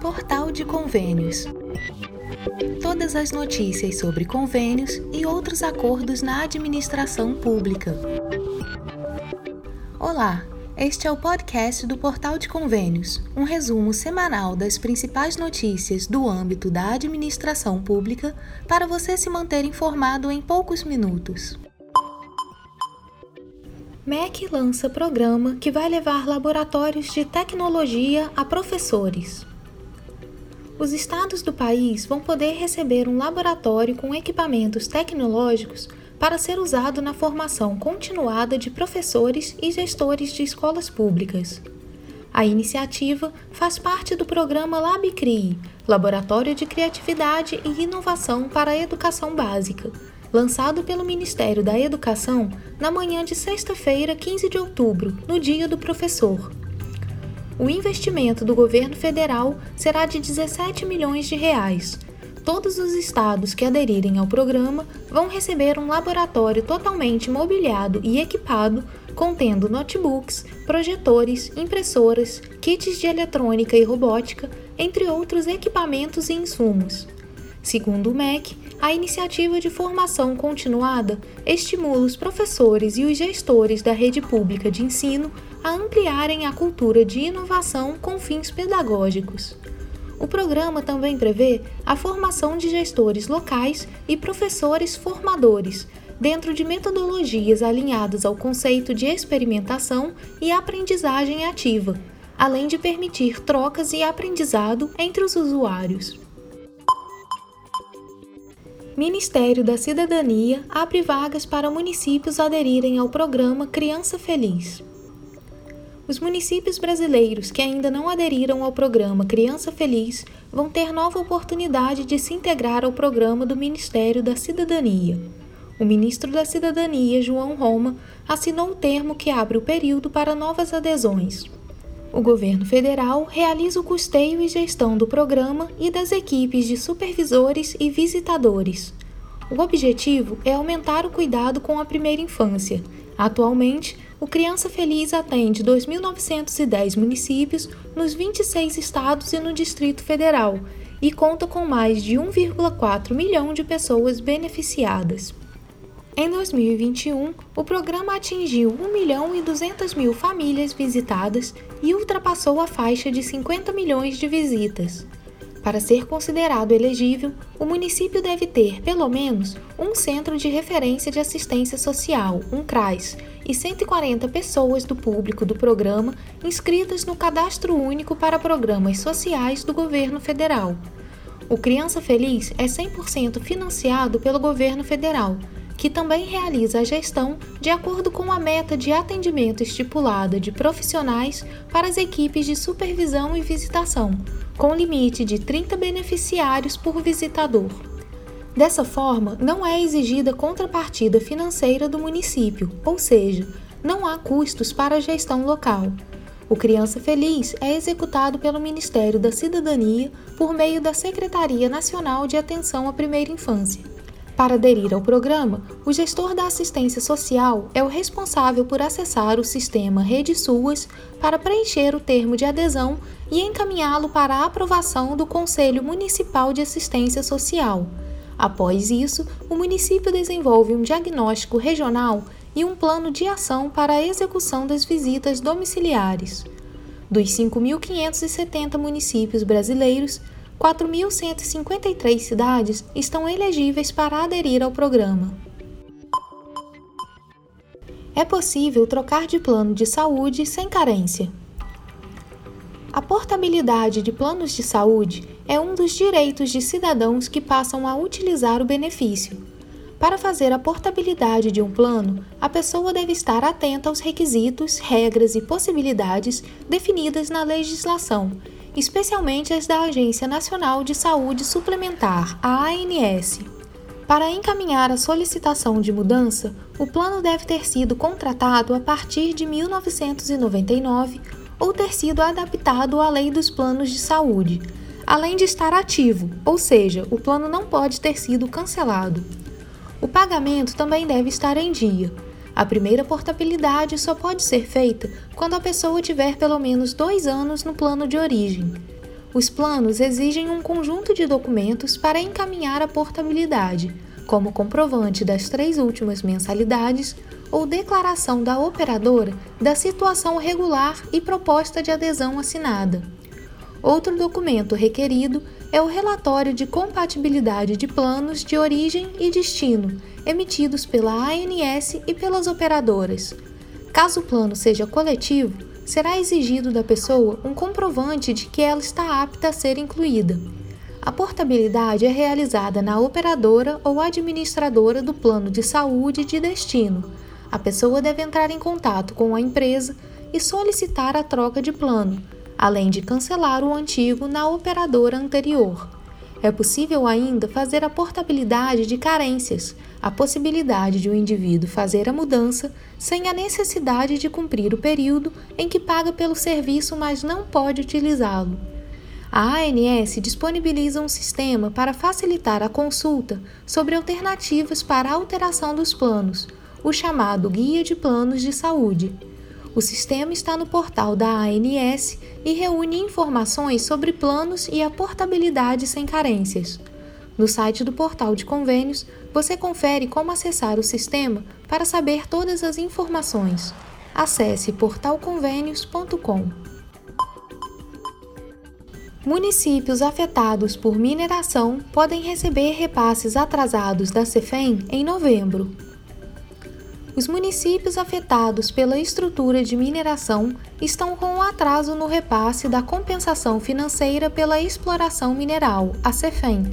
Portal de Convênios. Todas as notícias sobre convênios e outros acordos na administração pública. Olá, este é o podcast do Portal de Convênios, um resumo semanal das principais notícias do âmbito da administração pública para você se manter informado em poucos minutos. MEC lança programa que vai levar laboratórios de tecnologia a professores. Os estados do país vão poder receber um laboratório com equipamentos tecnológicos para ser usado na formação continuada de professores e gestores de escolas públicas. A iniciativa faz parte do programa LabCRI, Laboratório de Criatividade e Inovação para a Educação Básica, lançado pelo Ministério da Educação na manhã de sexta-feira, 15 de outubro, no Dia do Professor. O investimento do governo federal será de 17 milhões de reais. Todos os estados que aderirem ao programa vão receber um laboratório totalmente mobiliado e equipado, contendo notebooks, projetores, impressoras, kits de eletrônica e robótica, entre outros equipamentos e insumos. Segundo o MEC, a iniciativa de formação continuada estimula os professores e os gestores da rede pública de ensino a ampliarem a cultura de inovação com fins pedagógicos. O programa também prevê a formação de gestores locais e professores formadores, dentro de metodologias alinhadas ao conceito de experimentação e aprendizagem ativa, além de permitir trocas e aprendizado entre os usuários. Ministério da Cidadania abre vagas para municípios aderirem ao programa Criança Feliz. Os municípios brasileiros que ainda não aderiram ao programa Criança Feliz vão ter nova oportunidade de se integrar ao programa do Ministério da Cidadania. O ministro da Cidadania, João Roma, assinou o termo que abre o período para novas adesões. O governo federal realiza o custeio e gestão do programa e das equipes de supervisores e visitadores. O objetivo é aumentar o cuidado com a primeira infância. Atualmente, o Criança Feliz atende 2.910 municípios nos 26 estados e no Distrito Federal e conta com mais de 1,4 milhão de pessoas beneficiadas. Em 2021, o programa atingiu 1 milhão e 200 mil famílias visitadas e ultrapassou a faixa de 50 milhões de visitas. Para ser considerado elegível, o município deve ter, pelo menos, um Centro de Referência de Assistência Social, um CRAS, e 140 pessoas do público do programa inscritas no Cadastro Único para Programas Sociais do Governo Federal. O Criança Feliz é 100% financiado pelo governo federal que também realiza a gestão de acordo com a meta de atendimento estipulada de profissionais para as equipes de supervisão e visitação, com limite de 30 beneficiários por visitador. Dessa forma, não é exigida contrapartida financeira do município, ou seja, não há custos para a gestão local. O Criança Feliz é executado pelo Ministério da Cidadania por meio da Secretaria Nacional de Atenção à Primeira Infância. Para aderir ao programa, o gestor da assistência social é o responsável por acessar o sistema Rede Suas para preencher o termo de adesão e encaminhá-lo para a aprovação do Conselho Municipal de Assistência Social. Após isso, o município desenvolve um diagnóstico regional e um plano de ação para a execução das visitas domiciliares. Dos 5.570 municípios brasileiros, 4.153 cidades estão elegíveis para aderir ao programa. É possível trocar de plano de saúde sem carência. A portabilidade de planos de saúde é um dos direitos de cidadãos que passam a utilizar o benefício. Para fazer a portabilidade de um plano, a pessoa deve estar atenta aos requisitos, regras e possibilidades definidas na legislação especialmente as da Agência Nacional de Saúde Suplementar, a ANS. Para encaminhar a solicitação de mudança, o plano deve ter sido contratado a partir de 1999 ou ter sido adaptado à Lei dos Planos de Saúde, além de estar ativo, ou seja, o plano não pode ter sido cancelado. O pagamento também deve estar em dia. A primeira portabilidade só pode ser feita quando a pessoa tiver pelo menos dois anos no plano de origem. Os planos exigem um conjunto de documentos para encaminhar a portabilidade, como comprovante das três últimas mensalidades ou declaração da operadora da situação regular e proposta de adesão assinada. Outro documento requerido é o relatório de compatibilidade de planos de origem e destino emitidos pela ANS e pelas operadoras. Caso o plano seja coletivo, será exigido da pessoa um comprovante de que ela está apta a ser incluída. A portabilidade é realizada na operadora ou administradora do plano de saúde de destino. A pessoa deve entrar em contato com a empresa e solicitar a troca de plano, além de cancelar o antigo na operadora anterior. É possível ainda fazer a portabilidade de carências, a possibilidade de o um indivíduo fazer a mudança sem a necessidade de cumprir o período em que paga pelo serviço, mas não pode utilizá-lo. A ANS disponibiliza um sistema para facilitar a consulta sobre alternativas para a alteração dos planos, o chamado Guia de Planos de Saúde. O sistema está no portal da ANS e reúne informações sobre planos e a portabilidade sem carências. No site do portal de convênios, você confere como acessar o sistema para saber todas as informações. Acesse portalconvênios.com. Municípios afetados por mineração podem receber repasses atrasados da CEFEM em novembro os municípios afetados pela estrutura de mineração estão com um atraso no repasse da compensação financeira pela exploração mineral, a CEFEM.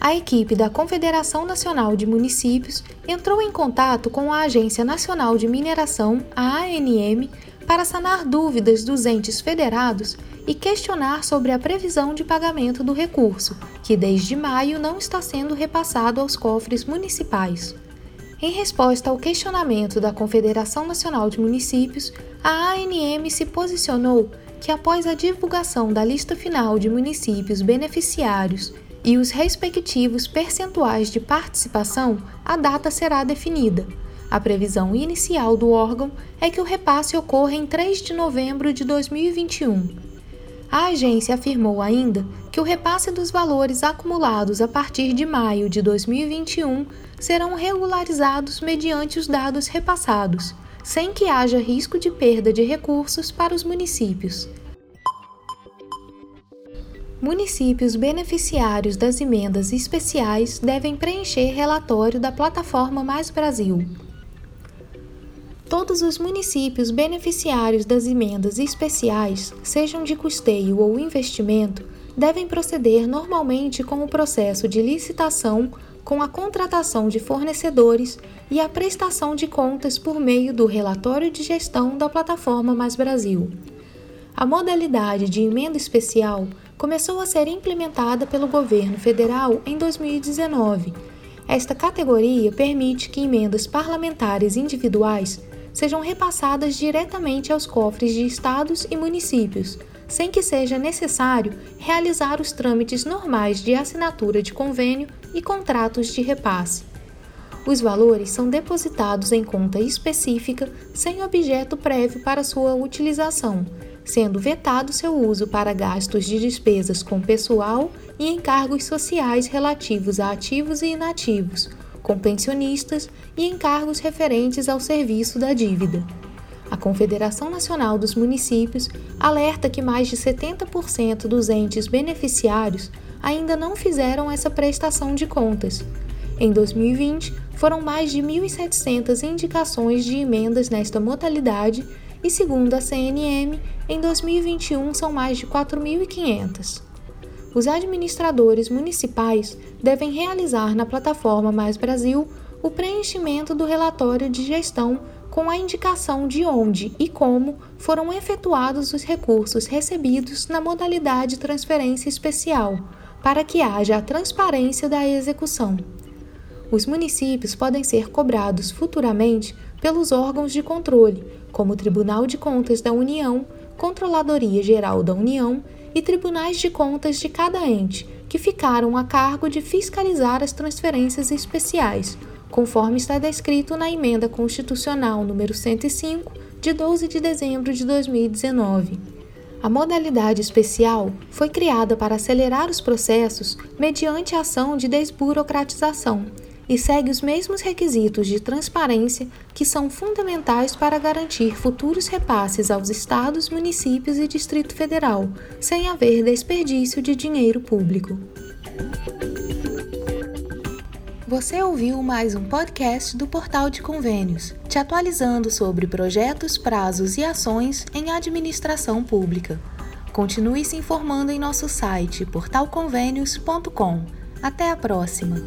A equipe da Confederação Nacional de Municípios entrou em contato com a Agência Nacional de Mineração, a ANM, para sanar dúvidas dos entes federados e questionar sobre a previsão de pagamento do recurso, que desde maio não está sendo repassado aos cofres municipais. Em resposta ao questionamento da Confederação Nacional de Municípios, a ANM se posicionou que, após a divulgação da lista final de municípios beneficiários e os respectivos percentuais de participação, a data será definida. A previsão inicial do órgão é que o repasse ocorra em 3 de novembro de 2021. A agência afirmou ainda que o repasse dos valores acumulados a partir de maio de 2021 serão regularizados mediante os dados repassados, sem que haja risco de perda de recursos para os municípios. Municípios beneficiários das emendas especiais devem preencher relatório da plataforma Mais Brasil. Todos os municípios beneficiários das emendas especiais, sejam de custeio ou investimento, devem proceder normalmente com o processo de licitação com a contratação de fornecedores e a prestação de contas por meio do relatório de gestão da plataforma Mais Brasil. A modalidade de emenda especial começou a ser implementada pelo governo federal em 2019. Esta categoria permite que emendas parlamentares individuais sejam repassadas diretamente aos cofres de estados e municípios, sem que seja necessário realizar os trâmites normais de assinatura de convênio e contratos de repasse. Os valores são depositados em conta específica sem objeto prévio para sua utilização, sendo vetado seu uso para gastos de despesas com pessoal e encargos sociais relativos a ativos e inativos, com pensionistas e encargos referentes ao serviço da dívida. A Confederação Nacional dos Municípios alerta que mais de 70% dos entes beneficiários ainda não fizeram essa prestação de contas. Em 2020, foram mais de 1.700 indicações de emendas nesta modalidade e, segundo a CNM, em 2021 são mais de 4.500. Os administradores municipais devem realizar na plataforma Mais Brasil o preenchimento do relatório de gestão com a indicação de onde e como foram efetuados os recursos recebidos na modalidade transferência especial para que haja a transparência da execução. Os municípios podem ser cobrados futuramente pelos órgãos de controle, como o Tribunal de Contas da União, Controladoria Geral da União e tribunais de contas de cada ente, que ficaram a cargo de fiscalizar as transferências especiais, conforme está descrito na Emenda Constitucional número 105, de 12 de dezembro de 2019. A modalidade especial foi criada para acelerar os processos mediante a ação de desburocratização e segue os mesmos requisitos de transparência que são fundamentais para garantir futuros repasses aos estados, municípios e Distrito Federal, sem haver desperdício de dinheiro público. Você ouviu mais um podcast do Portal de Convênios, te atualizando sobre projetos, prazos e ações em administração pública. Continue se informando em nosso site portalconvênios.com. Até a próxima!